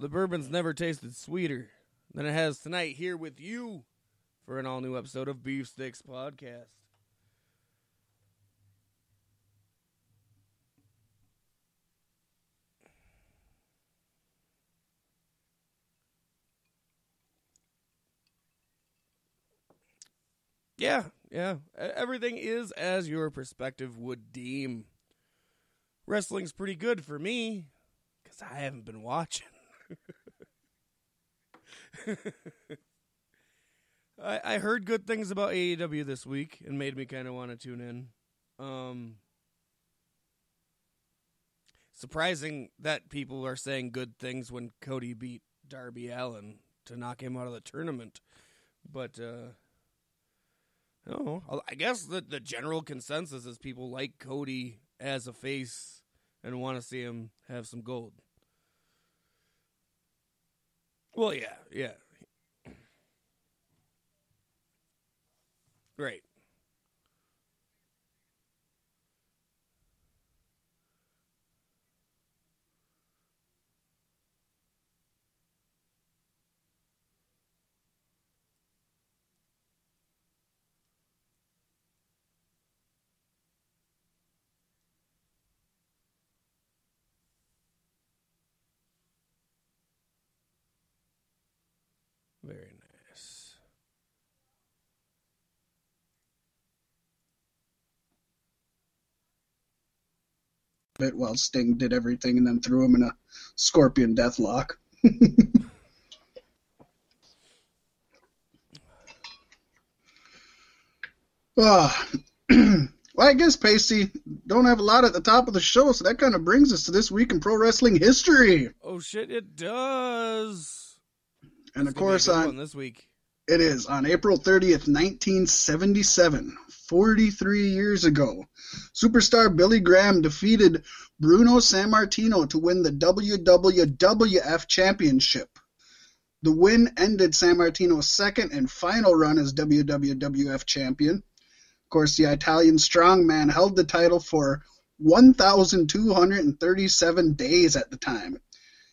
the bourbon's never tasted sweeter than it has tonight here with you for an all new episode of Beef Sticks Podcast. Yeah, yeah. Everything is as your perspective would deem. Wrestling's pretty good for me because I haven't been watching. I, I heard good things about AEW this week and made me kind of want to tune in. Um, surprising that people are saying good things when Cody beat Darby Allin to knock him out of the tournament, but uh, no, I guess the the general consensus is people like Cody as a face and want to see him have some gold. Well, yeah, yeah. Right. Very nice. Bit while Sting did everything and then threw him in a scorpion deathlock. Ah, well, I guess Pasty don't have a lot at the top of the show, so that kind of brings us to this week in pro wrestling history. Oh shit! It does. And It's of gonna be a course, on this week. It is on April 30th, 1977, 43 years ago. Superstar Billy Graham defeated Bruno Sammartino to win the WWF Championship. The win ended Sammartino's second and final run as WWF champion. Of course, the Italian strongman held the title for 1,237 days at the time.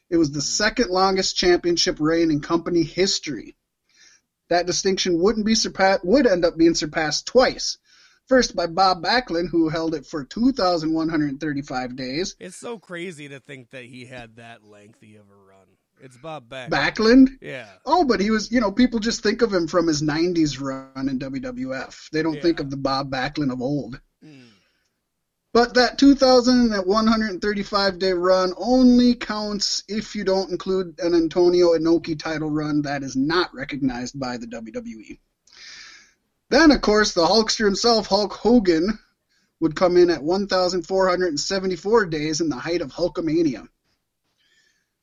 It was the second longest championship reign in company history that distinction wouldn't be surpassed would end up being surpassed twice. First by Bob Backlund, who held it for 2,135 days. It's so crazy to think that he had that lengthy of a run. It's Bob Back. Backlund? Yeah. Oh, but he was, you know, people just think of him from his 90s run in WWF. They don't Yeah. think of the Bob Backlund of old. Mm. But that 2,135 day run only counts if you don't include an Antonio Inoki title run that is not recognized by the WWE. Then, of course, the Hulkster himself, Hulk Hogan, would come in at 1,474 days in the height of Hulkamania.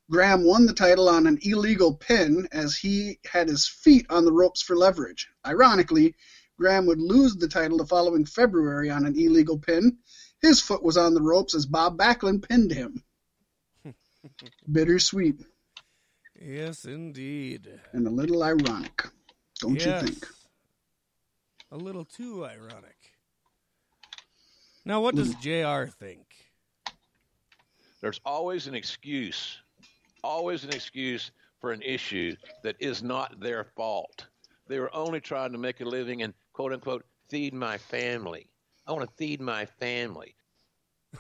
Graham won the title on an illegal pin as he had his feet on the ropes for leverage. Ironically, Graham would lose the title the following February on an illegal pin. His foot was on the ropes as Bob Backlund pinned him. Bittersweet Yes, indeed. and a little ironic, don't yes. you think? A little too ironic. Now, what does hmm. JR think? There's always an excuse, always an excuse for an issue that is not their fault. They were only trying to make a living and quote unquote feed my family. I want to feed my family.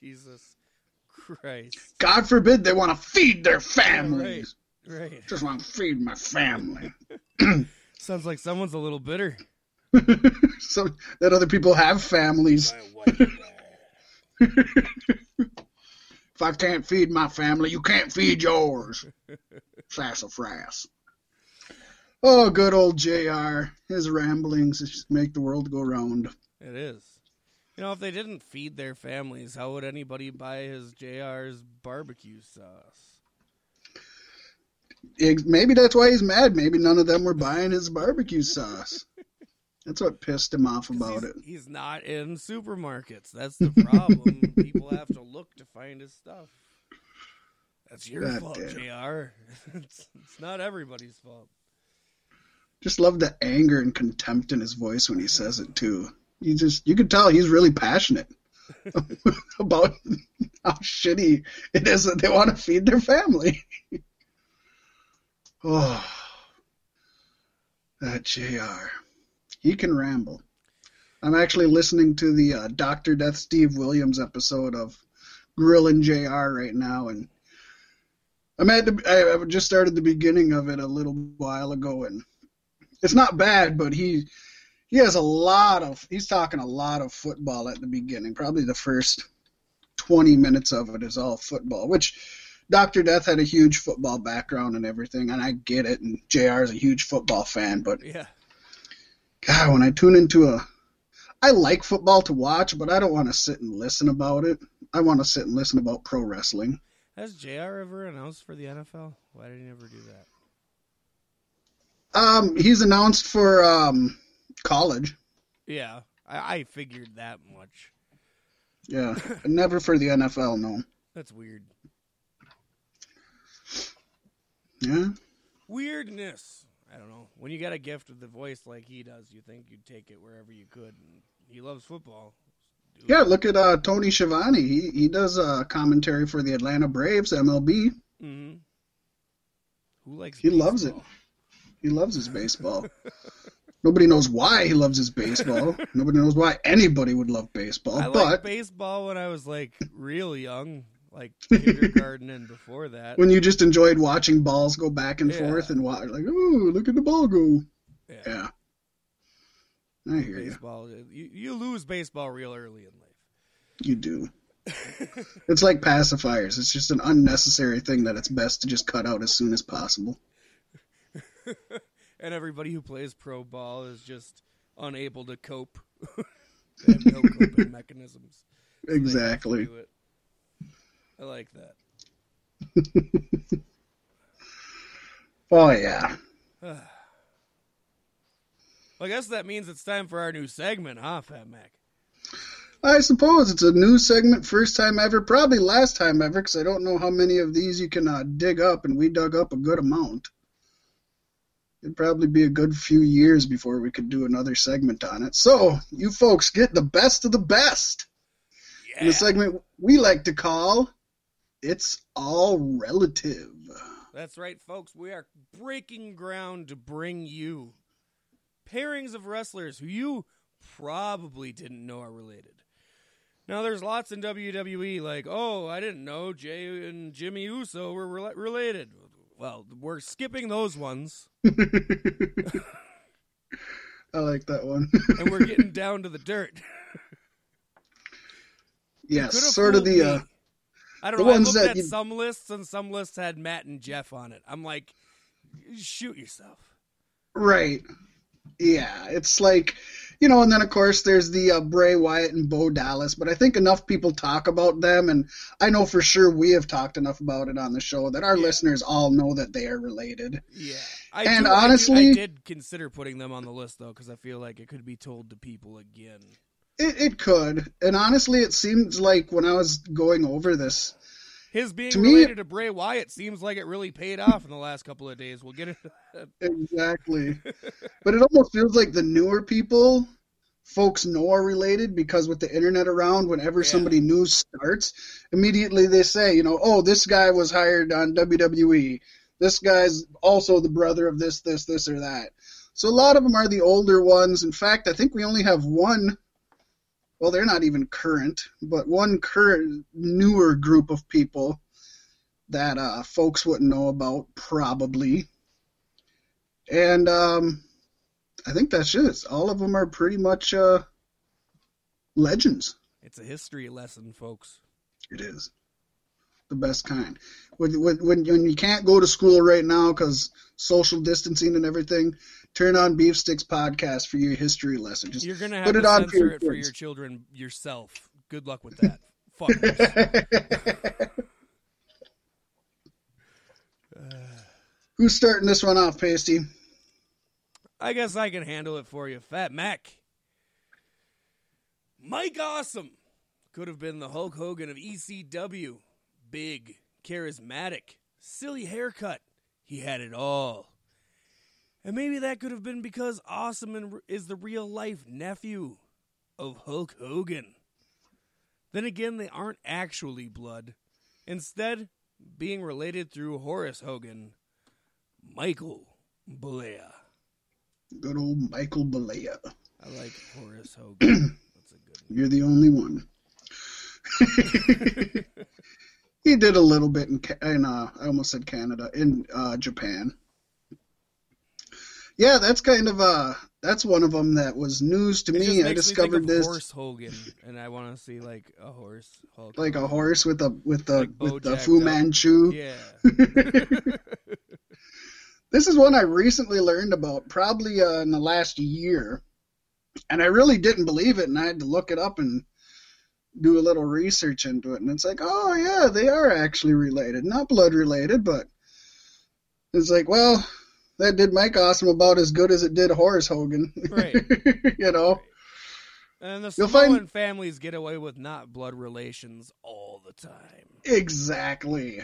Jesus Christ. God forbid they want to feed their families. Right. Just want to feed my family. Sounds like someone's a little bitter. so that other people have families. If I can't feed my family, you can't feed yours. Sassafras. Oh, good old JR. His ramblings make the world go round. It is. You know, if they didn't feed their families, how would anybody buy his JR's barbecue sauce? Maybe that's why he's mad. Maybe none of them were buying his barbecue sauce. That's what pissed him off about he's, it. he's not in supermarkets. That's the problem. People have to look to find his stuff. That's your God fault, damn. JR. it's, it's not everybody's fault. Just love the anger and contempt in his voice when he says it too. You just you can tell he's really passionate about how shitty it is that they want to feed their family. oh, that JR. He can ramble. I'm actually listening to the uh, Dr. Death Steve Williams episode of Grillin' JR right now, and I'm at the, I just started the beginning of it a little while ago, and it's not bad, but he he has a lot of he's talking a lot of football at the beginning. Probably the first 20 minutes of it is all football, which Dr. Death had a huge football background and everything, and I get it. And JR is a huge football fan, but Yeah. God, when I tune into a, I like football to watch, but I don't want to sit and listen about it. I want to sit and listen about pro wrestling. Has JR ever announced for the NFL? Why did he never do that? Um, he's announced for um college. Yeah, I, I figured that much. Yeah, never for the NFL. No. That's weird. Yeah. Weirdness. I don't know. When you got a gift with the voice like he does, you think you'd take it wherever you could. And he loves football. Do Yeah, look at uh, Tony Schiavone. He he does uh, commentary for the Atlanta Braves MLB. Mm-hmm. Who likes? He loves it. He loves his baseball. Nobody knows why he loves his baseball. Nobody knows why anybody would love baseball. I but baseball when I was like real young, like kindergarten and before that. when you just enjoyed watching balls go back and Yeah. forth and watch, like, oh, look at the ball go. yeah. Yeah. I hear you. Uh, you, you lose baseball real early in life. You do. It's like pacifiers. It's just an unnecessary thing that it's best to just cut out as soon as possible. and everybody who plays pro ball is just unable to cope. they have no coping mechanisms. so they have to Exactly. I like that. Oh yeah. I guess that means it's time for our new segment, huh, Fat Mac? I suppose it's a new segment, first time ever, probably last time ever, because I don't know how many of these you can uh, dig up, and we dug up a good amount. It'd probably be a good few years before we could do another segment on it. So, you folks get the best of the best in Yeah. the segment we like to call It's All Wrelative. That's right, folks. We are breaking ground to bring you pairings of wrestlers who you probably didn't know are related. Now, there's lots in WWE like, oh, I didn't know Jay and Jimmy Uso were rela- related. Well, we're skipping those ones, I like that one. and we're getting down to the dirt. yes, sort of the. me. Uh, I don't the know. I ones looked that at you- some lists, and some lists had Matt and Jeff on it. I'm like, shoot yourself. Right. Yeah, it's like, you know, and then of course there's the uh, Bray Wyatt and Bo Dallas, but I think enough people talk about them, and I know for sure we have talked enough about it on the show that our Yeah. listeners all know that they are related. Yeah, I And do, I do- honestly- I, did consider putting them on the list though, because I feel like it could be told to people again. It, it could, and honestly, it seems like when I was going over this, His being To me- related to Bray Wyatt seems like it really paid off in the last couple of days. We'll get it. exactly, but it almost feels like the newer people. Folks know are related because with the internet around, whenever Yeah. somebody new starts, immediately they say, you know, oh, this guy was hired on WWE. This guy's also the brother of this, this, this, or that. So a lot of them are the older ones. In fact, I think we only have one. Well, they're not even current, but one current newer group of people that uh, folks wouldn't know about probably. And um, I think that's it. All of them are pretty much uh, legends. It's a history lesson, folks. It is the best kind. When when when, when you can't go to school right now because social distancing and everything, turn on Beef Sticks podcast for your history lesson. Just You're gonna have put to it on for your it for your children yourself. Good luck with that. Fuckers. Who's starting this one off, Pasty? I guess I can handle it for you, Fat Mac. Mike Awesome could have been the Hulk Hogan of ECW. Big, charismatic, silly haircut. He had it all. And maybe that could have been because Awesome is the real life nephew of Hulk Hogan. Then again, they aren't actually blood. Instead, being related through Horace Hogan, Michael Bollea. Good old Michael Bollea. I like Horace Hogan. That's a good one. You're the only one. he did a little bit in, in uh, I almost said Canada, in uh, Japan. Yeah, that's kind of uh, that's one of them that was news to me. I discovered me this Horse Hogan, and I want to see like a horse. Hulk like a horse with a with the Like with the Fu up. Manchu. Yeah. This is one I recently learned about, probably uh, in the last year, and I really didn't believe it, and I had to look it up and do a little research into it, and it's like, oh yeah, they are actually related, not blood related, but it's like, well, that did Mike Awesome about as good as it did Horace Hogan, Right. you know. And the You'll Samoan find- families get away with not blood relations all the time. Exactly.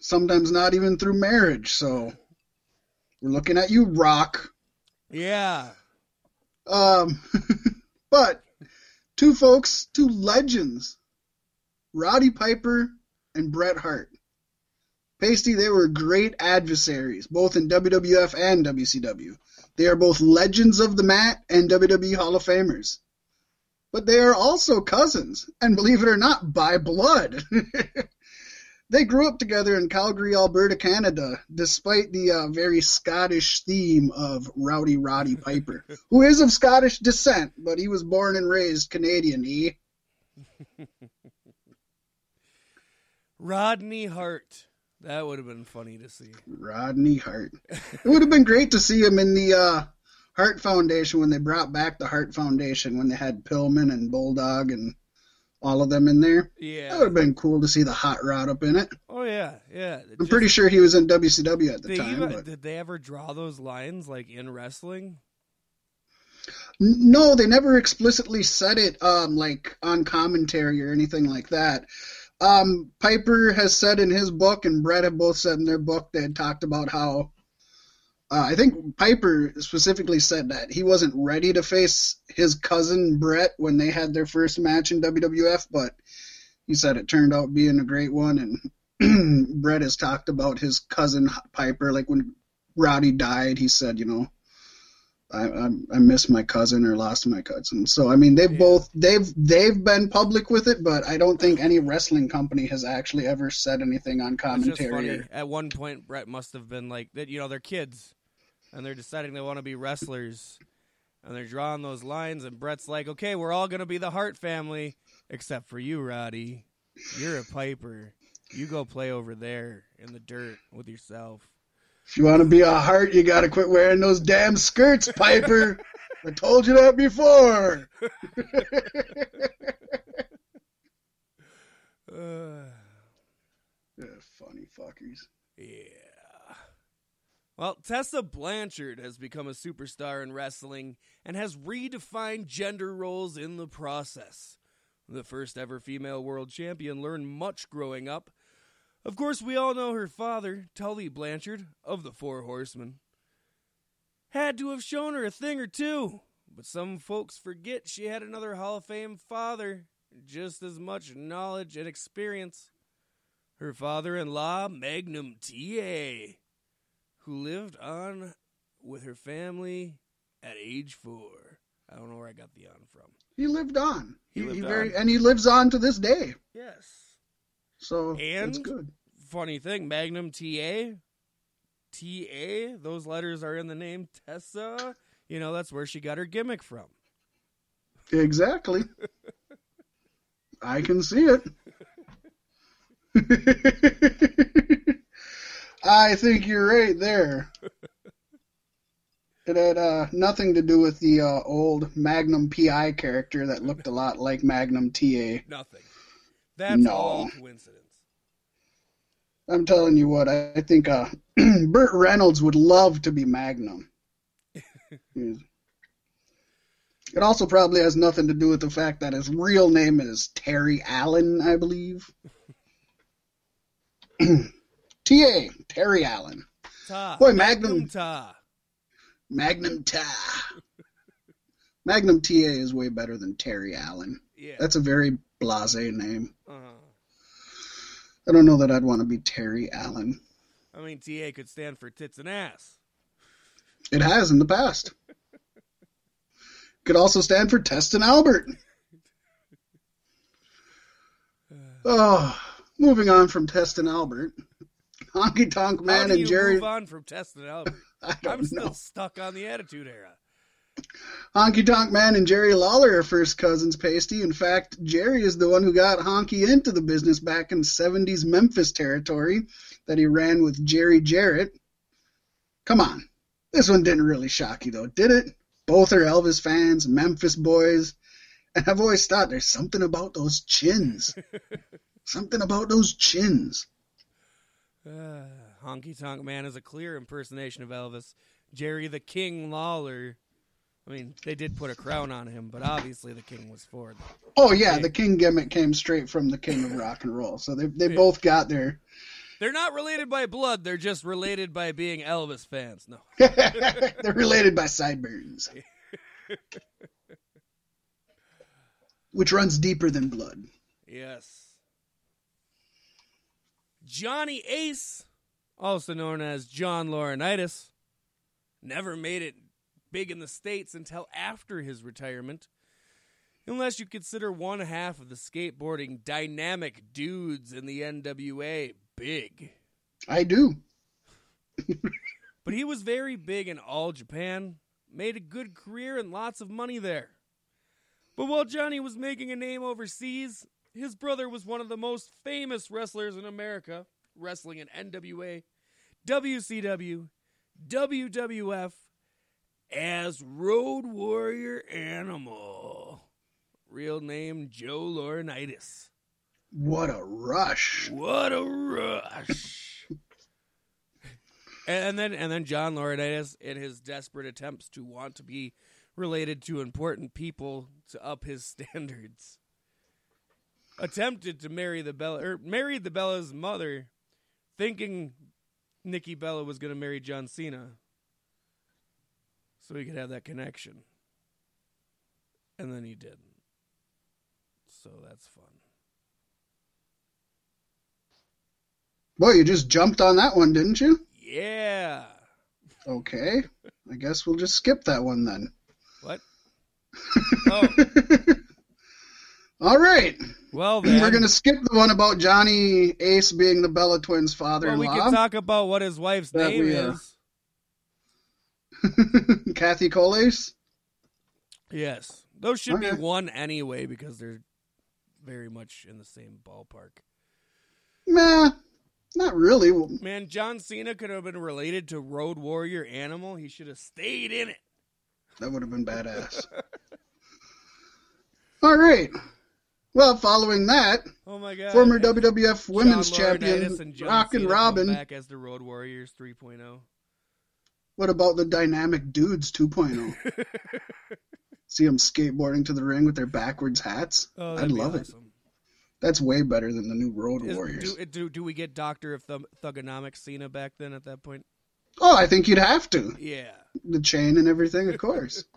Sometimes not even through marriage, so we're looking at you, Rock. Yeah. Um, but two folks, two legends, Roddy Piper and Bret Hart. Pasty, they were great adversaries, both in WWF and WCW. They are both legends of the mat and WWE Hall of Famers. But they are also cousins, and believe it or not, by blood. they grew up together in Calgary, Alberta, Canada, despite the uh, very Scottish theme of Rowdy Roddy Piper who is of Scottish descent, but he was born and raised Canadian, eh? Rodney Hart. That would have been funny to see. Rodney Hart. It would have been great to see him in the uh, Hart Foundation when they brought back the Hart Foundation when they had Pillman and Bulldog and all of them in there. Yeah. That would have been cool to see the Hot Rod up in it. Oh yeah, yeah. I'm pretty sure he was in WCW at the time. even, but... did they ever draw those lines like in wrestling? No, they never explicitly said it um, like on commentary or anything like that. Um, Piper has said in his book, and Bret have both said in their book, they had talked about how uh, I think Piper specifically said that he wasn't ready to face his cousin Bret when they had their first match in WWF, but he said it turned out being a great one. And Bret has talked about his cousin Piper, like when Roddy died, he said, you know, I, I I miss my cousin or lost my cousin. So I mean, they've Yeah. both they've they've been public with it, but I don't think any wrestling company has actually ever said anything on commentary. At one point, Bret must have been like that. You know, they're kids, and they're deciding they want to be wrestlers, and they're drawing those lines. And Bret's like, "Okay, we're all gonna be the Hart family, except for you, Roddy. You're a Piper. You go play over there in the dirt with yourself." If you want to be a Hart, you got to quit wearing those damn skirts, Piper. I told you that before. Uh, Yeah, funny fuckers. Yeah. Well, Tessa Blanchard has become a superstar in wrestling and has redefined gender roles in the process. The first ever female world champion learned much growing up. Of course, we all know her father, Tully Blanchard, of the Four Horsemen. Had to have shown her a thing or two, but some folks forget she had another Hall of Fame father, just as much knowledge and experience her father in law, Magnum TA, who lived on with her family at age four. I don't know where I got the on from. He lived on. He He, lived he very on. and he lives on to this day. Yes. So And- good. Funny thing, Magnum TA, TA, those letters are in the name Tessa. You know, that's where she got her gimmick from. Exactly. I can see it. I think you're right there. It had uh, nothing to do with the uh, old Magnum PI character that looked a lot like Magnum TA. Nothing. That's No. all coincidence. I'm telling you what, I, I think uh, Burt Reynolds would love to be Magnum. It also probably has nothing to do with the fact that his real name is Terry Allen, I believe. T.A. Terry Allen. Ta. Boy, Magnum- Ta. Magnum Ta. Magnum T.A. is way better than Terry Allen. Yeah. That's a very blase name. Uh, I don't know that I'd want to be Terry Allen. I mean, TA could stand for tits and ass. It has in the past. Could also stand for Test and Albert. Oh, moving on from Test and Albert, Honky Tonk Man and Jerry. move on from Teston Albert? I I'm still stuck on the Attitude Era. Honky Tonk Man and Jerry Lawler are first cousins, Pasty. In fact, Jerry is the one who got Honky into the business back in 70s Memphis territory that he ran with Jerry Jarrett. Come on. This one didn't really shock you, though, did it? Both are Elvis fans, Memphis boys. And I've always thought there's something about those chins. something about those chins. Uh, Honky Tonk Man is a clear impersonation of Elvis. Jerry the King Lawler. I mean, they did put a crown on him, but obviously the king was Ford. Oh, yeah, the King gimmick came straight from the King of Rock and Roll. So they, they both got their. They're not related by blood. They're just related by being Elvis fans. No. They're related by sideburns. Which runs deeper than blood. Yes. Johnny Ace, also known as John Laurinaitis, never made it big in the States until after his retirement. Unless you consider one half of the skateboarding dynamic dudes in the NWA big. I do. But he was very big in all Japan, made a good career and lots of money there. But while Johnny was making a name overseas, his brother was one of the most famous wrestlers in America, wrestling in NWA, WCW, WWF as Road Warrior Animal. Real name Joe Laurinaitis. What a rush. What a rush! and then, and then John Laurinaitis, in his desperate attempts to want to be related to important people to up his standards, attempted to marry the Bella, or married the Bella's mother, thinking Nikki Bella was going to marry John Cena, so he could have that connection. And then he didn't. So that's fun. Boy, you just jumped on that one, didn't you? Yeah. Okay. I guess we'll just skip that one then. What? Oh, All right. well then. We're going to skip the one about Johnny Ace being the Bella twins' father well, we can talk about what his wife's That name is. Kathy Colace. Yes, those should be one anyway because they're very much in the same ballpark. Nah, not really. Man, John Cena could have been related to Road Warrior Animal. He should have stayed in it. That would have been badass. All right. Well, following that, Oh my god! former And WWF Women's Champion and Rock and Cena Robin. back as the Road Warriors oh. 3.0. What about the Dynamic Dudes 2.0? See them skateboarding to the ring with their backwards hats. Oh, I'd love it. That's way better than the new Road Is- Warriors. do, do do we get Doctor of Thug- Thuganomics Cena back then at that point? Oh, I think you'd have to. Yeah. The chain and everything, of course.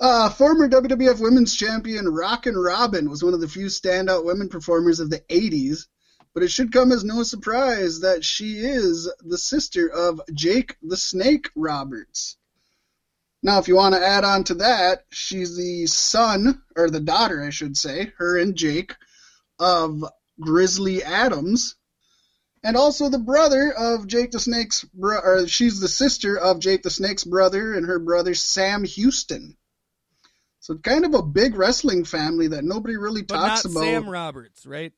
Uh, former WWF Women's Champion Rockin' Robin was one of the few standout women performers of the 80s, but it should come as no surprise that she is the sister of Jake the Snake Roberts. Now, if you want to add on to that, she's the son, or the daughter, I should say, her and Jake, of Grizzly Adams, and also the brother of Jake the Snake's bro- or she's the sister of Jake the Snake's brother and her brother Sam Houston. So kind of a big wrestling family that nobody really But talks not about. Sam Roberts, right?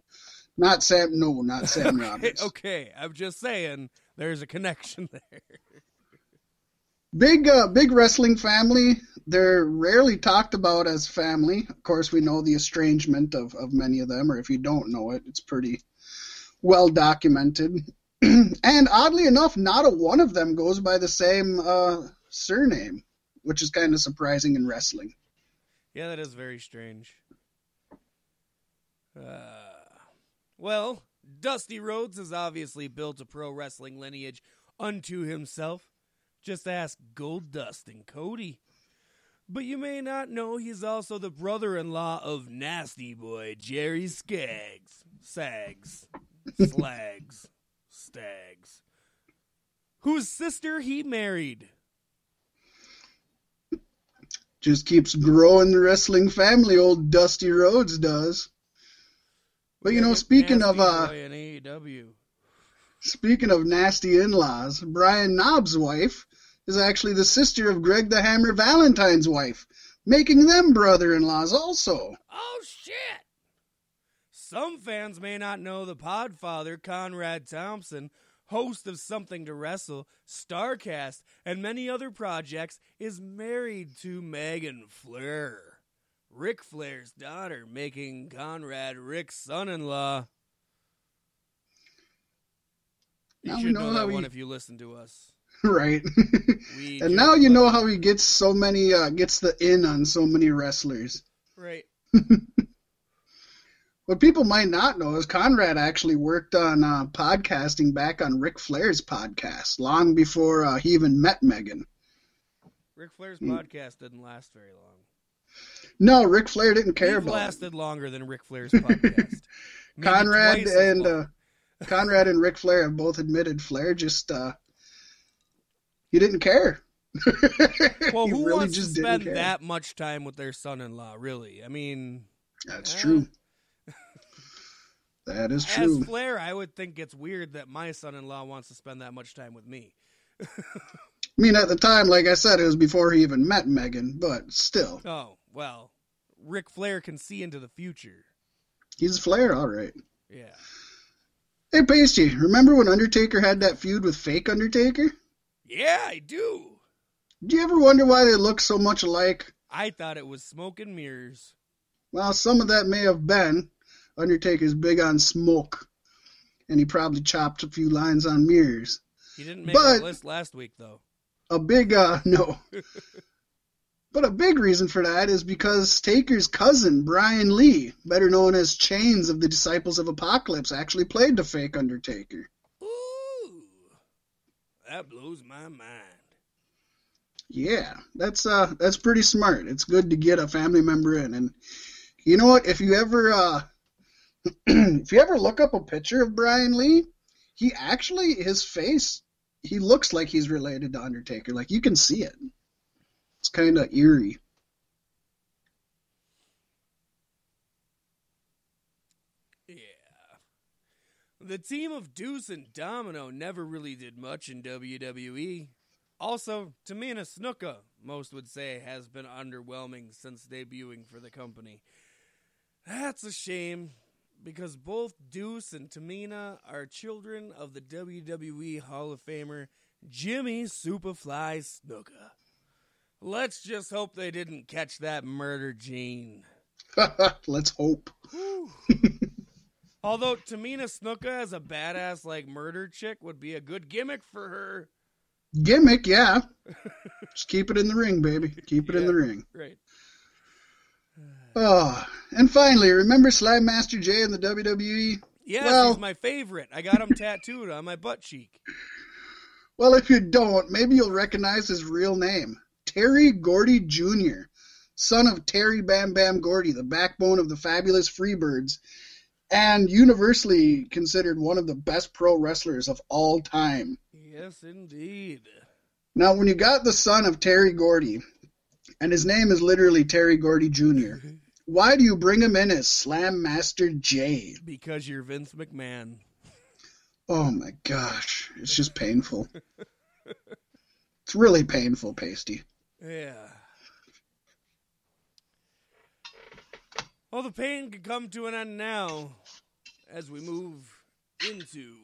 Not Sam, no, not Sam okay, Roberts. okay, I'm just saying there's a connection there. Big, uh, big wrestling family. They're rarely talked about as family. Of course, we know the estrangement of, of many of them, or if you don't know it, it's pretty well documented. and oddly enough, not a one of them goes by the same uh, surname, which is kind of surprising in wrestling. Yeah, that is very strange. Uh, well, Dusty Rhodes has obviously built a pro wrestling lineage unto himself. Just ask Gold Dust and Cody. But you may not know he's also the brother in law of Nasty Boy Jerry Skaggs. Sags. Slags. Stags. Whose sister he married. Just keeps growing the wrestling family, old Dusty Rhodes does. But you know, speaking of uh, speaking of nasty in-laws, Brian Knobbs' wife is actually the sister of Greg the Hammer Valentine's wife, making them brother-in-laws also. Oh shit! Some fans may not know the Podfather Conrad Thompson, host of Something to Wrestle, Starcast, and many other projects, is married to Megan Flair. Ric Flair's daughter, making Conrad Ric's son-in-law. You Now should know know, that one if you listen to us. right. And now you know how he gets so many uh, gets the in on so many wrestlers. Right. What people might not know is Conrad actually worked on uh, podcasting back on Ric Flair's podcast long before uh, he even met Megan. Ric Flair's Hmm. podcast didn't last very long. No, Ric Flair didn't care He've about it. lasted longer than Ric Flair's podcast. Conrad and uh, Conrad and Ric Flair have both admitted Flair just uh, he didn't care. well, who really wants to spend that much time with their son-in-law? Really? I mean, That's Uh, true. That is true. as Flair, I would think it's weird that my son-in-law wants to spend that much time with me. I mean, at the time, like I said, it was before he even met Megan, but still, Oh well, Ric Flair can see into the future. he's Flair, all right. Yeah. Hey, Pasty, remember when Undertaker had that feud with fake Undertaker? Yeah, I do. Do you ever wonder why they look so much alike? I thought it was smoke and mirrors. Well, some of that may have been. Undertaker's big on smoke, and he probably chopped a few lines on mirrors. He didn't make But- the list last week though. A big, uh, no. but a big reason for that is because Taker's cousin, Brian Lee, better known as Chains of the Disciples of Apocalypse, actually played the fake Undertaker. Ooh, that blows my mind. Yeah, that's uh that's pretty smart. It's good to get a family member in and you know what, if you ever uh if you ever look up a picture of Brian Lee, he actually his face he looks like he's related to Undertaker. Like you can see it. It's kind of eerie. Yeah. The team of Deuce and Domino never really did much in WWE. Also, Tamina Snuka, most would say, has been underwhelming since debuting for the company. That's a shame, because both Deuce and Tamina are children of the WWE Hall of Famer Jimmy Superfly Snuka. Let's just hope they didn't catch that murder gene. Let's hope. Although Tamina Snuka as a badass like murder chick would be a good gimmick for her. Gimmick, yeah. Just keep it in the ring, baby. Keep it in the ring. Right. Oh, and finally, remember Slime Master J in the WWE? Yes, Well- he's my favorite. I got him tattooed on my butt cheek. Well, if you don't, maybe you'll recognize his real name Terry Gordy Jr., son of Terry Bam Bam Gordy, the backbone of the fabulous Freebirds, and universally considered one of the best pro wrestlers of all time. Yes, indeed. Now, when you got the son of Terry Gordy, and his name is literally Terry Gordy Jr., why do you bring him in as Slam Master J? Because you're Vince McMahon. Oh my gosh, it's just painful. it's really painful, Pasty. Yeah. Well, the pain can come to an end now as we move into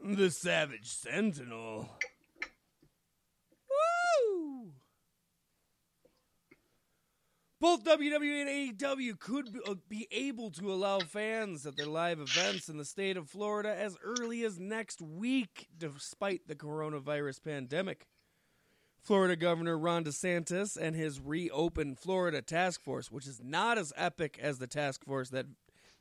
the Savage Sentinel. Woo! Both WWE and AEW could uh, be able to allow fans at their live events in the state of Florida as early as next week, despite the coronavirus pandemic. Florida Governor Ron DeSantis and his reopened Florida task force, which is not as epic as the task force that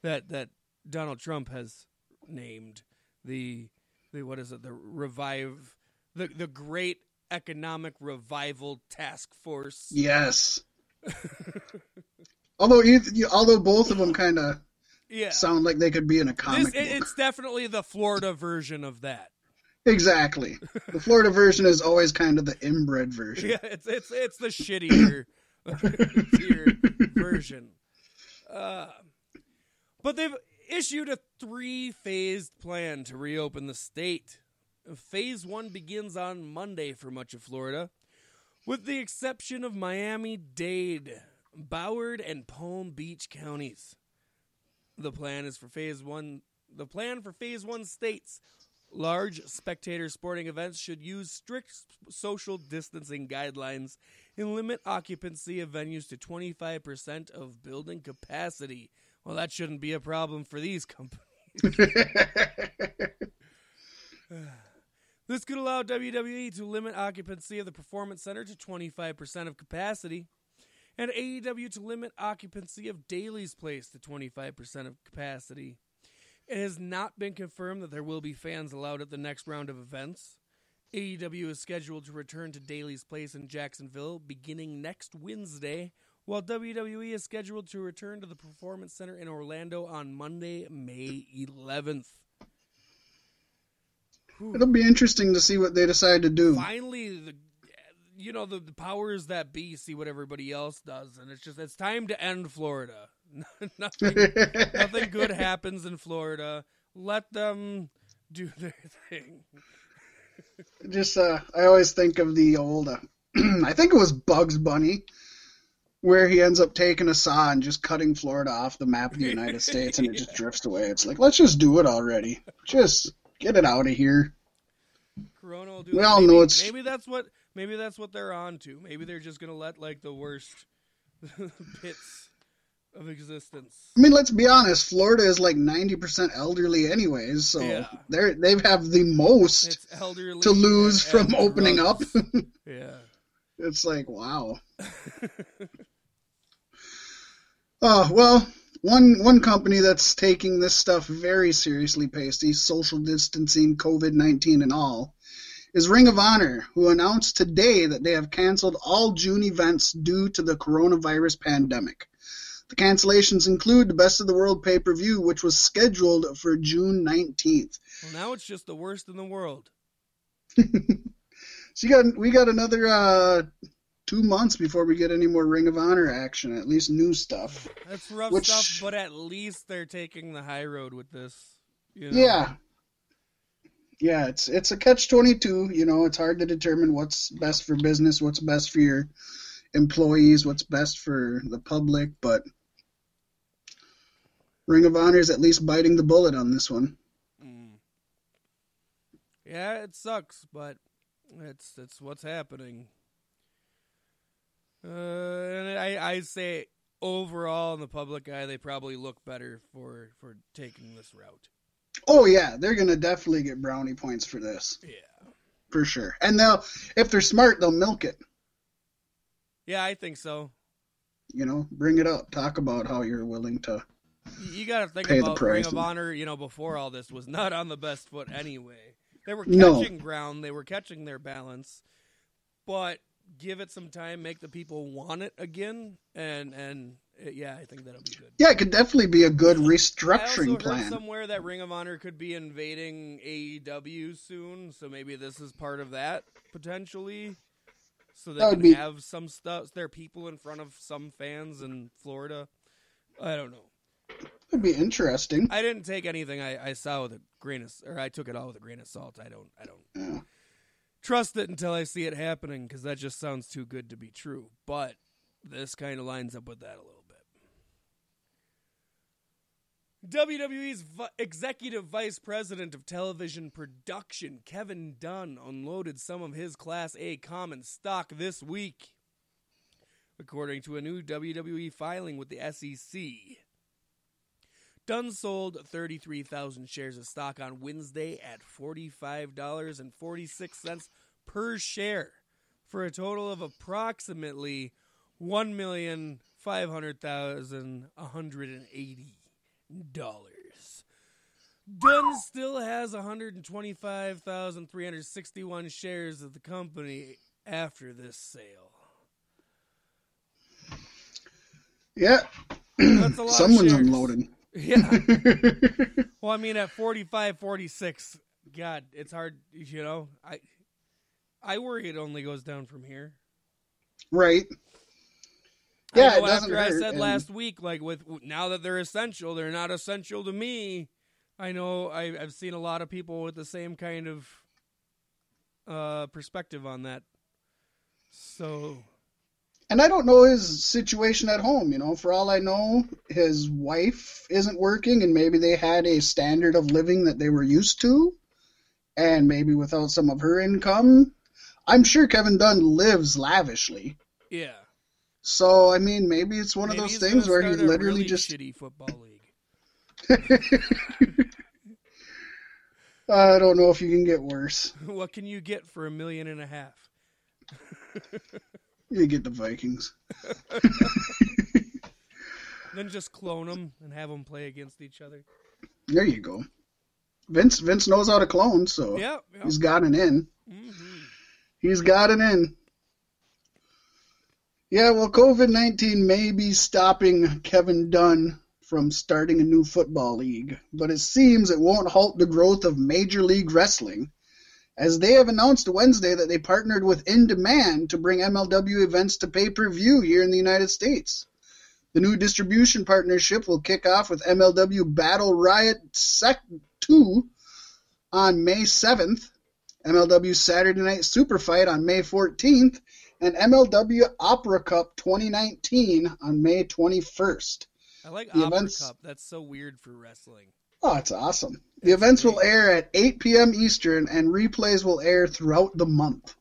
that that Donald Trump has named the the what is it the revive the the great Economic Revival Task Force. Yes. although, you, although both of them kind of Yeah. sound like they could be in a comic This, it's definitely the Florida version of that. Exactly. The Florida version is always kind of the inbred version. Yeah, it's it's it's the shittier tier version. Uh, but they've issued a three-phased plan to reopen the state. Phase one begins on Monday for much of Florida, with the exception of Miami Dade, Broward, and Palm Beach counties. The plan is for phase one. The plan for phase one states large spectator sporting events should use strict social distancing guidelines and limit occupancy of venues to 25% of building capacity. Well, that shouldn't be a problem for these companies. This could allow WWE to limit occupancy of the Performance Center to 25% of capacity, and AEW to limit occupancy of Daly's Place to 25% of capacity. It has not been confirmed that there will be fans allowed at the next round of events. AEW is scheduled to return to Daly's Place in Jacksonville beginning next Wednesday, while WWE is scheduled to return to the Performance Center in Orlando on Monday, May 11th. It'll be interesting to see what they decide to do. finally the you know the, the powers that be see what everybody else does and it's just it's time to end florida nothing nothing good happens in florida let them do their thing Just, uh, I always think of the old, uh, I think it was Bugs Bunny, where he ends up taking a saw and just cutting Florida off the map of the United States and it just drifts away. It's like, let's just do it already. Just get it out of here. corona will do We all maybe, know it's- maybe that's what maybe that's what they're on to maybe they're just gonna let like the worst pits of existence I mean, let's be honest. Florida is like ninety percent elderly, anyways. So Yeah. they're they have the most elderly to lose from opening up. yeah it's like wow. Oh well, one one company that's taking this stuff very seriously, pasty, social distancing, COVID nineteen, and all, is Ring of Honor, who announced today that they have canceled all June events due to the coronavirus pandemic. The cancellations include the Best of the World pay per view, which was scheduled for June nineteenth. well now it's just the worst in the world So you got we got another uh, two months before we get any more Ring of Honor action, at least new stuff. That's rough Which- stuff, but at least they're taking the high road with this. You know? Yeah. Yeah, it's it's a catch twenty two. You know, it's hard to determine what's best for business, what's best for your employees, what's best for the public, but Ring of Honor is at least biting the bullet on this one. Mm. Yeah, it sucks, but it's it's what's happening. Uh, and I I say overall in the public eye, they probably look better for for taking this route. Oh yeah, they're gonna definitely get brownie points for this, Yeah, for sure. And they'll if they're smart, they'll milk it. Yeah, I think so. You know, bring it up. Talk about how you're willing to You, got to think Pay the about Ring of Honor. You know, before all this was not on the best foot anyway. They were No. catching ground. They were catching their balance, but give it some time, make the people want it again, and and uh, yeah, I think that'll be good. Yeah, it could definitely be a good restructuring plan. somewhere that Ring of Honor could be invading AEW soon, so maybe this is part of that potentially. So they That would can be- have some stuff, their people in front of some fans in Florida. I don't know. It'd be interesting. I didn't take anything I, I saw with a grain of, or I took it all with a grain of salt. I don't, I don't Yeah. trust it until I see it happening because that just sounds too good to be true. But this kind of lines up with that a little bit. WWE's vi- executive vice president of television production, Kevin Dunn, unloaded some of his Class A common stock this week, according to a new WWE filing with the SEC. Dunn sold 33,000 shares of stock on Wednesday at $45.46 per share for a total of approximately $1,500,180. Dunn still has 125,361 shares of the company after this sale. Yeah. That's a lot Someone's unloading. Yeah. well, I mean, at 45, 46, God, it's hard. You know, I, I worry it only goes down from here. right. Yeah, know it doesn't after I said and- last week, like with now that they're essential, they're not essential to me. I know I, I've seen a lot of people with the same kind of uh, perspective on that. So And I don't know his situation at home, you know. For all I know, his wife isn't working and maybe they had a standard of living that they were used to. And maybe without some of her income, I'm sure Kevin Dunn lives lavishly. yeah, So, I mean, maybe it's one Maybe of those things where he literally really just shitty football league. I don't know if you can get worse. what can you get for a million and a half? You get the Vikings. Then just clone them and have them play against each other. There you go. Vince Vince knows how to clone, so Yeah, yeah. he's got an in. hmm He's got an in. Yeah, well, COVID 19 may be stopping Kevin Dunn from starting a new football league, but it seems it won't halt the growth of Major League Wrestling, as they have announced Wednesday that they partnered with In Demand to bring MLW events to pay per view here in the United States. The new distribution partnership will kick off with MLW Battle Riot Sec 2 on May 7th, MLW Saturday Night Super Fight on May 14th, and MLW Opera Cup 2019 on May 21st. I like The Opera events- Cup. That's so weird for wrestling. Oh, it's awesome. The events will air at 8 p.m. Eastern, and replays will air throughout the month.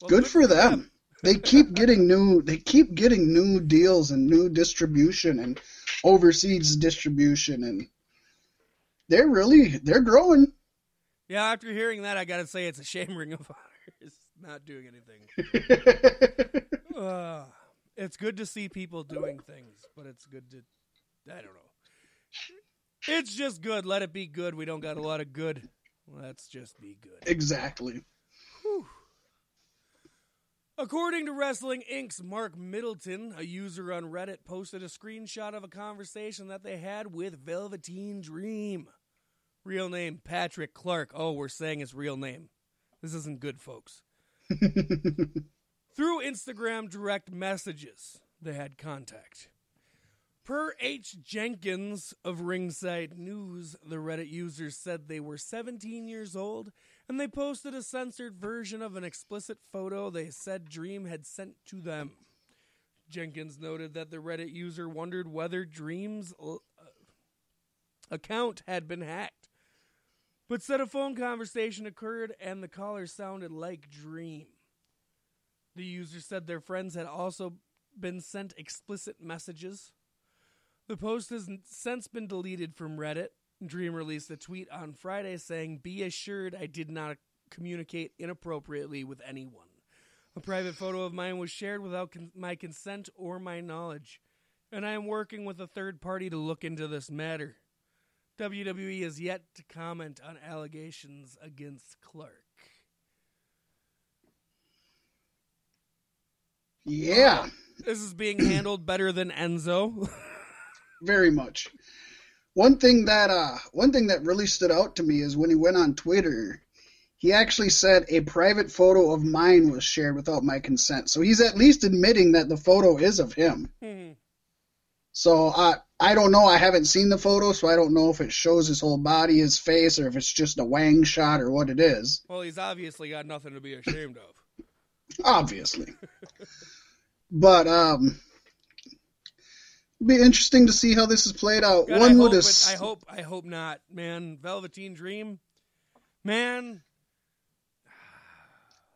Well, Good for them. They keep getting new. They keep getting new deals and new distribution and overseas distribution, and they're really they're growing. Yeah, after hearing that, I gotta say it's a shame Ring of Honor is not doing anything. Uh, it's good to see people doing things, but it's good to I don't know. It's just good. Let it be good. We don't got a lot of good. Let's just be good. exactly. According to Wrestling Inc.'s Marc Middleton, a user on Reddit posted a screenshot of a conversation that they had with Velveteen Dream. Real name Patrick Clark. Oh, we're saying his real name. This isn't good, folks. Through Instagram direct messages, they had contact. Per H. Jenkins of Ringside News, the Reddit users said they were 17 years old and they posted a censored version of an explicit photo they said Dream had sent to them. Jenkins noted that the Reddit user wondered whether Dream's uh, account had been hacked, but said a phone conversation occurred and the caller sounded like Dream. The user said their friends had also been sent explicit messages. The post has since been deleted from Reddit. Dream released a tweet on Friday saying, Be assured I did not communicate inappropriately with anyone. A private photo of mine was shared without con- my consent or my knowledge, and I am working with a third party to look into this matter. WWE has yet to comment on allegations against Clark. Yeah, This is being handled better than Enzo. very much. One thing that uh one thing that really stood out to me is when he went on Twitter, he actually said a private photo of mine was shared without my consent. So he's at least admitting that the photo is of him. So I I don't know. I haven't seen the photo, so I don't know if it shows his whole body, his face, or if it's just a wang shot or what it is. well, he's obviously got nothing to be ashamed of. Obviously. but um it'd be interesting to see how this is played out. God, One I, would hope it, I hope I hope not, man. Velveteen Dream, man.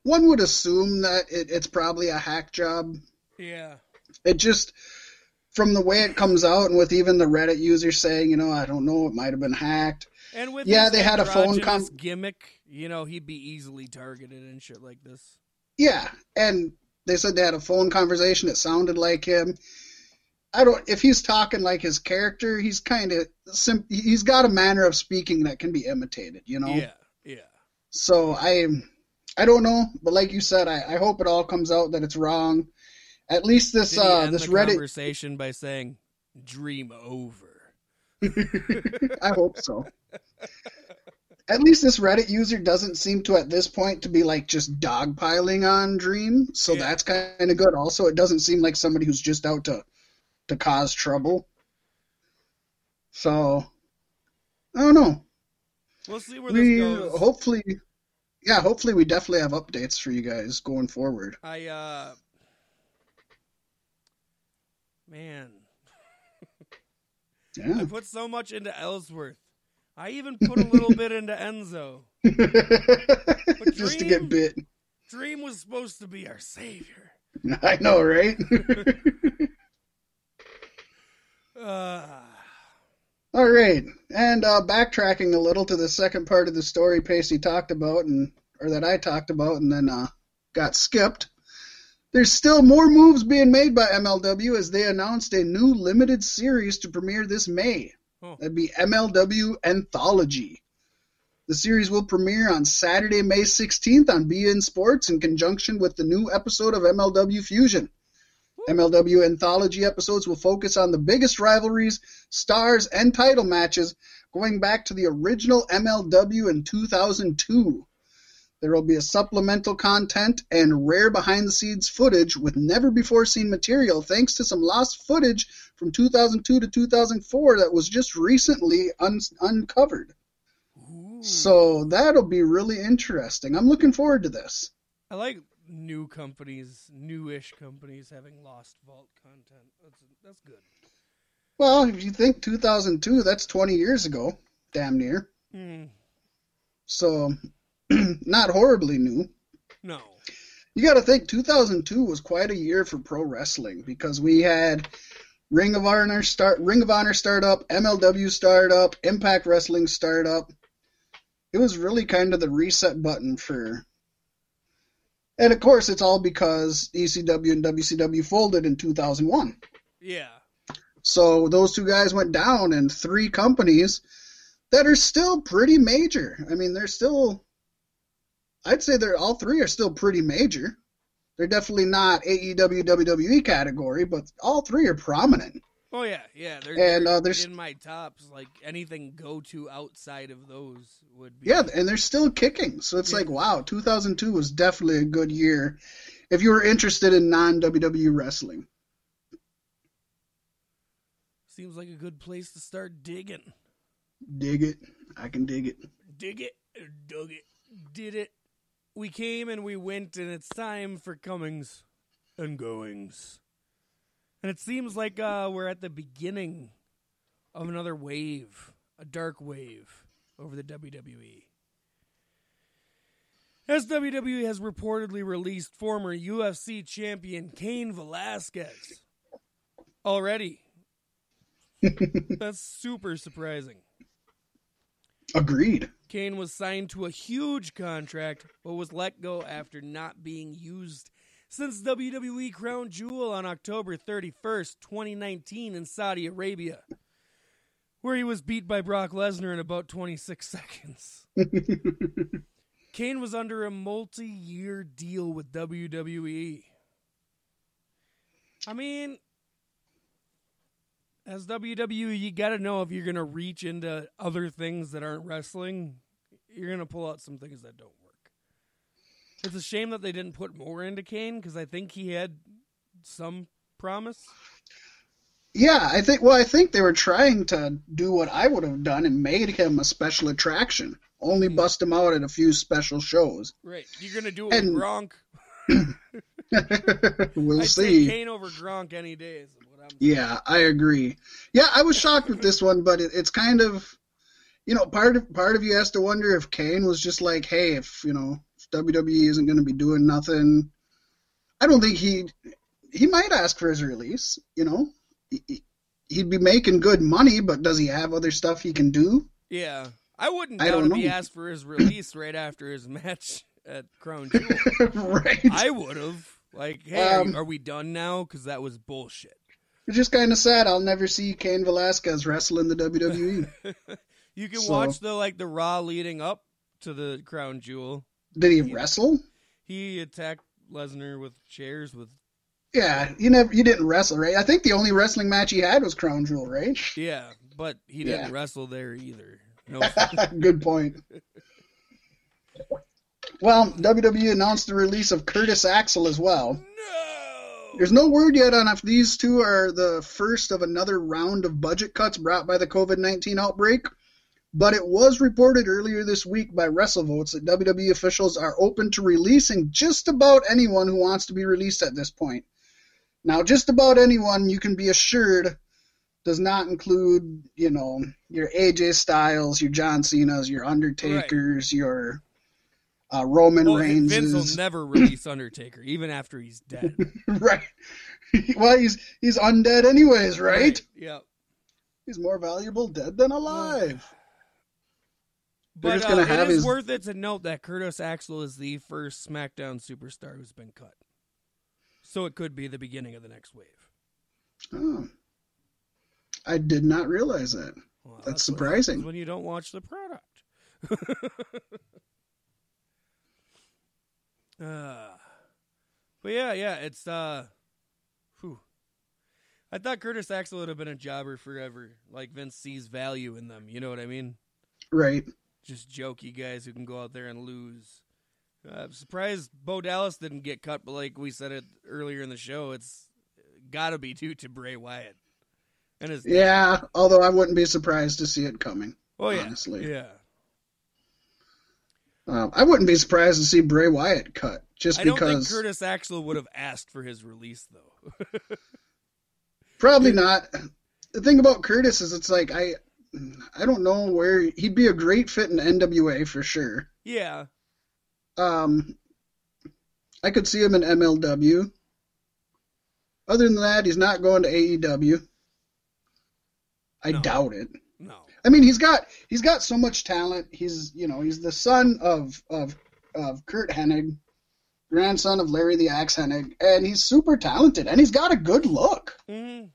one would assume that it, it's probably a hack job. Yeah, It just from the way it comes out and with even the Reddit users saying, you know, I don't know, it might have been hacked. and with Yeah, they had a phone com- gimmick. You know, he'd be easily targeted and shit like this. Yeah, and they said they had a phone conversation. It sounded like him. I don't. If he's talking like his character, he's kind of sim- he's got a manner of speaking that can be imitated. You know. Yeah, yeah. So I I don't know, but like you said, I, I hope it all comes out that it's wrong. At least this uh this Reddit conversation by saying, "Dream over." I hope so. At least this Reddit user doesn't seem to at this point to be like just dogpiling on Dream, so Yeah. that's kind of good. Also, it doesn't seem like somebody who's just out to to cause trouble. So I don't know. We'll see where We this goes. hopefully, yeah, hopefully we definitely have updates for you guys going forward. I uh, man, I put so much into Ellsworth. I even put a little bit into Enzo. just to get bit. Dream was supposed to be our savior. I know, right? Uh, All right, and uh, backtracking a little to the second part of the story Pasty talked about, and or that I talked about, and then uh, got skipped. There's still more moves being made by MLW as they announced a new limited series to premiere this May. Oh. That'd be MLW Anthology. The series will premiere on Saturday, May 16th on beIN Sports in conjunction with the new episode of MLW Fusion. MLW Anthology episodes will focus on the biggest rivalries, stars, and title matches going back to the original MLW in 2002. There will be a supplemental content and rare behind the scenes footage with never before seen material thanks to some lost footage from 2002 to 2004 that was just recently un- uncovered. ooh. So that'll be really interesting. I'm looking forward to this. I like new companies, newish companies having lost vault content. That's that's good. Well, if you think 2002, that's 20 years ago, damn near. Hmm. So, not horribly new. No. You got to think 2002 was quite a year for pro wrestling because we had Ring of Honor start, Ring of Honor startup, MLW startup, Impact Wrestling startup. It was really kind of the reset button for. And of course, it's all because ECW and WCW folded in 2001. Yeah. So those two guys went down, and three companies that are still pretty major. I mean, they're still. I'd say they're all three are still pretty major. They're definitely not AEW WWE category, but all three are prominent. Oh yeah, yeah. They're, And, they're uh, there's- in my tops. Like anything go to outside of those would be. Yeah, and they're still kicking. So it's Yeah. like, wow, 2002 was definitely a good year if you were interested in non WWE wrestling. Seems like a good place to start digging. Dig it. I can dig it. Dig it, dug it, did it. We came and we went, and it's time for comings and goings. And it seems like uh, we're at the beginning of another wave, a dark wave over the WWE. As WWE has reportedly released former UFC champion Cain Velasquez already. That's super surprising. Agreed. Cain was signed to a huge contract, but was let go after not being used since WWE Crown Jewel on October 31st, 2019, in Saudi Arabia, where he was beat by Brock Lesnar in about 26 seconds. Cain was under a multi year deal with WWE. I mean, as WWE, you got to know if you're going to reach into other things that aren't wrestling, you're going to pull out some things that don't work. It's a shame that they didn't put more into Cain because I think he had some promise. Yeah, I think. Well, I think they were trying to do what I would have done and made him a special attraction. Only hmm. bust him out at a few special shows. Right. You're going to do it And- with Gronk. we'll I'd see. Cain over Gronk any day is what I'm Yeah, I agree. Yeah, I was shocked with this one, but it, it's kind of, you know, part of part of you has to wonder if Cain was just like, hey, if you know, if WWE isn't going to be doing nothing, I don't think he he might ask for his release. You know, He- he- he'd be making good money, but does he have other stuff he can do? Yeah. I wouldn't I doubt don't if he asked for his release right after his match at Crown Jewel. right. I would have. Like, hey, are, Um, are we done now? Because that was bullshit. It's just kind of sad. I'll never see Cain Velasquez wrestle in the WWE. You can So- watch the like the Raw leading up to the crown jewel. Did he wrestle? He attacked Lesnar with chairs with Yeah, you never you didn't wrestle, right? I think the only wrestling match he had was Crown Jewel, right? yeah, but he didn't Yeah. wrestle there either. No, Good point. Well, WWE announced the release of Curtis Axel as well. no. There's no word yet on if these two are the first of another round of budget cuts brought by the COVID 19 outbreak, but it was reported earlier this week by WrestleVotes that WWE officials are open to releasing just about anyone who wants to be released at this point. Now, just about anyone, you can be assured, does not include, you know, your AJ Styles, your John Cena's, your Undertakers, your uh, Roman Oh, Reigns. Vince will never release Undertaker, even after he's dead. right. well, he's he's undead anyways, right? Yeah. He's more valuable dead than alive. But uh, it is his- worth it to note that Curtis Axel is the first SmackDown superstar who's been cut. So it could be the beginning of the next wave. Oh. I did not realize that. Well, That's what surprising. When you don't watch the product. uh, but yeah, yeah, it's uh, whew. I thought Curtis Axel would have been a jobber forever. Like Vince sees value in them. You know what I mean? Right. Just jokey guys who can go out there and lose. Uh, I'm surprised Bo Dallas didn't get cut, but like we said it earlier in the show, it's got to be due to Bray Wyatt and his. Yeah, although I wouldn't be surprised to see it coming. oh yeah, honestly. yeah. Um, I wouldn't be surprised to see Bray Wyatt cut just I don't because think Curtis Axel would have asked for his release though. probably not. The thing about Curtis is it's like I I don't know where he'd be a great fit in NWA for sure. yeah, Um, I could see him in MLW. Other than that, he's not going to AEW. I No. doubt it. I mean, he's got he's got so much talent. He's you know he's the son of of of Curt Hennig, grandson of Larry the Axe Hennig, and he's super talented and he's got a good look. Mhm.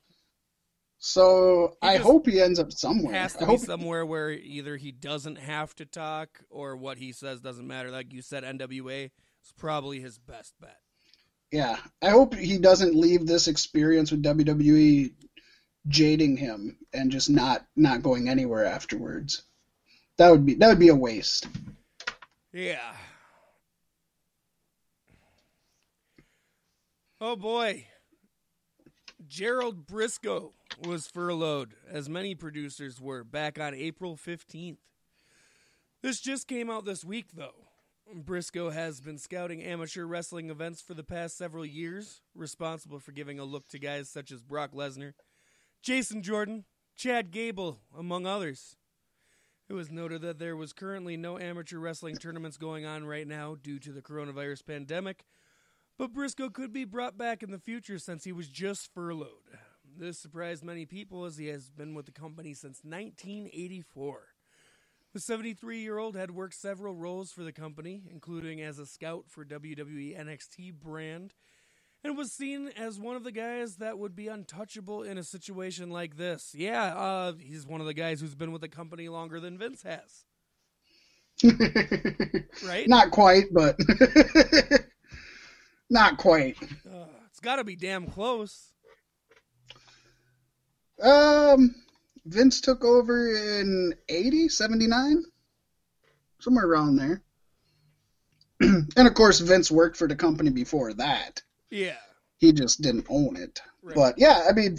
So He I hope he ends up somewhere. has I to be hope somewhere where either he doesn't have to talk or what he says doesn't matter. Like you said, NWA is probably his best bet. yeah, I hope he doesn't leave this experience with WWE jading him and just not not going anywhere afterwards. That would be that would be a waste. Yeah. Oh boy. Gerald Brisco was furloughed, as many producers were, back on April 15th. This just came out this week, though. Brisco has been scouting amateur wrestling events for the past several years, responsible for giving a look to guys such as Brock Lesnar, Jason Jordan, Chad Gable, among others. It was noted that there was currently no amateur wrestling tournaments going on right now due to the coronavirus pandemic, but Brisco could be brought back in the future since he was just furloughed. This surprised many people as he has been with the company since 1984. The 73 year old had worked several roles for the company, including as a scout for WWE NXT brand, and was seen as one of the guys that would be untouchable in a situation like this. Yeah, uh, he's one of the guys who's been with the company longer than Vince has, right? Not quite, but not quite. Uh, it's got to be damn close. Um, Vince took over in 80, 79? Somewhere around there. and of course, Vince worked for the company before that. Yeah. He just didn't own it. Right. But yeah, I mean,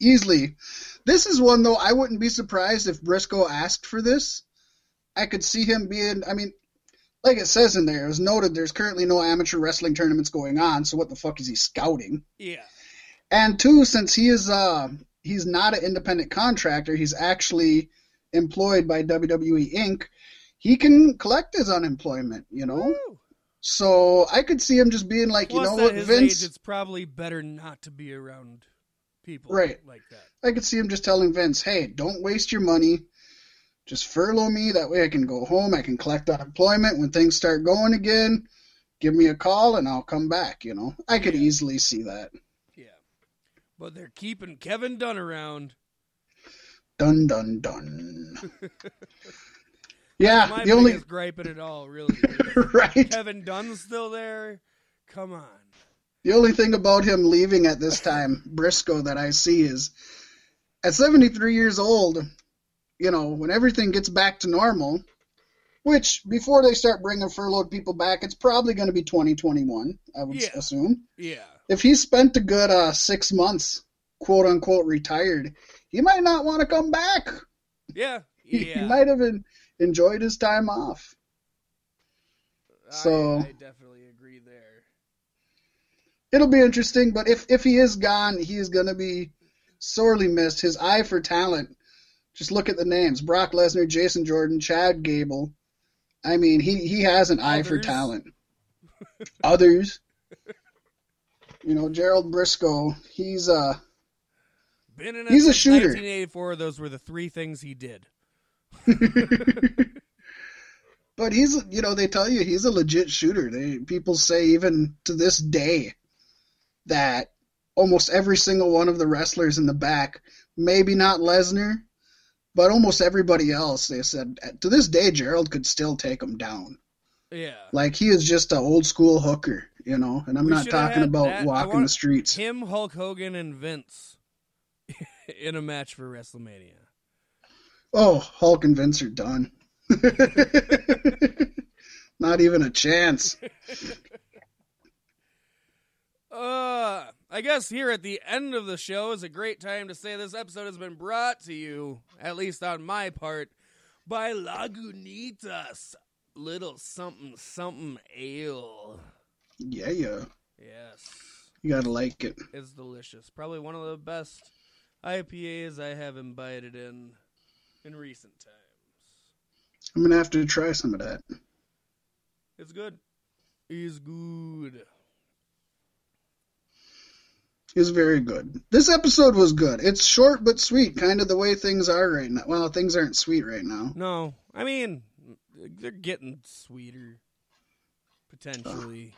easily. This is one, though, I wouldn't be surprised if Brisco asked for this. I could see him being, I mean, like it says in there, it was noted there's currently no amateur wrestling tournaments going on, so what the fuck is he scouting? Yeah. And two, since he is uh he's not an independent contractor, he's actually employed by WWE Inc. He can collect his unemployment, you know. So I could see him just being like, Plus, you know what, Vince. age, it's probably better not to be around people Right. like that. I could see him just telling Vince, "Hey, don't waste your money. Just furlough me. That way I can go home. I can collect unemployment when things start going again. Give me a call and I'll come back." You know, I could Yeah. easily see that. Yeah. But they're keeping Kevin Dunn around. Dun dun dun. Yeah, My the only gripe in it all, really. right. Kevin Dunn's still there. Come on. The only thing about him leaving at this time, Brisco, that I see is at 73 years old, you know, when everything gets back to normal, which before they start bringing furloughed people back, it's probably going to be 2021, I would Yeah. assume. Yeah. If he spent a good uh, six months, quote unquote, retired, he might not want to come back. Yeah. He, he might have en- enjoyed his time off. so- I, I definitely agree there. it'll be interesting. But if if he is gone, he is going to be sorely missed. His eye for talent. Just look at the names: Brock Lesnar, Jason Jordan, Chad Gable. I mean, he he has an eye for talent. Others, you know, Gerald Brisco. He's uh Been in He's a shooter. 1984. Those were the three things he did. But he's, you know, they tell you he's a legit shooter. They people say even to this day that almost every single one of the wrestlers in the back, maybe not Lesnar, but almost everybody else, they said to this day Gerald could still take him down. Yeah. Like he is just an old school hooker, you know. And I'm We not talking about that. Walking the streets. Him, Hulk Hogan, and Vince in a match for WrestleMania. Oh, Hulk and Vince are done. not even a chance. Uh, I guess here at the end of the show is a great time to say this episode has been brought to you, at least on my part, by Lagunitas Little Something Something Ale. Yeah, yeah. Yes, You gotta like it. it's delicious. Probably one of the best IPAs I have imbibed in in recent times. I'm gonna have to try some of that. It's good. It's good. is very good. This episode was good. It's short but sweet, kind of the way things are right now. Well, things aren't sweet right now. No, I mean they're getting sweeter potentially.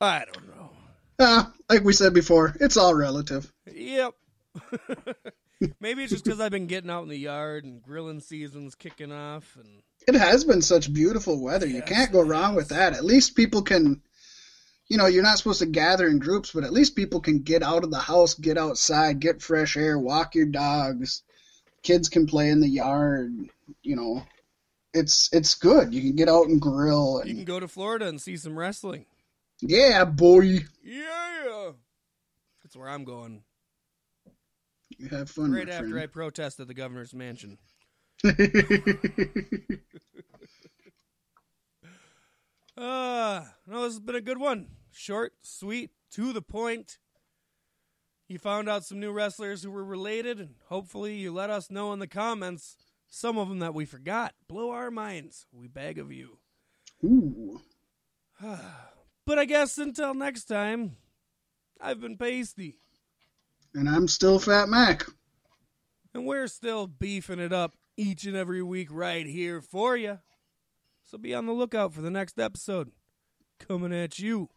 I don't know. Ah, like we said before, it's all relative. Yep. Maybe it's just because I've been getting out in the yard and grilling season's kicking off, and It has been such beautiful weather. You can't go wrong with that. At least people can, you know, you're not supposed to gather in groups, but at least people can get out of the house, get outside, get fresh air, walk your dogs. Kids can play in the yard. You know, it's it's good. You can get out and grill. And... you can go to Florida and see some wrestling. yeah, boy, Yeah, that's where I'm going. You have fun. Right after I friend. protest at the governor's mansion. Uh, no, this has been a good one. Short, sweet, to the point. You found out some new wrestlers who were related, and hopefully you let us know in the comments some of them that we forgot. Blow our minds. We beg of you. Ooh. But I guess until next time, I've been Pasty, And I'm still Fat Mac. and we're still beefing it up each and every week right here for you. So be on the lookout for the next episode coming at you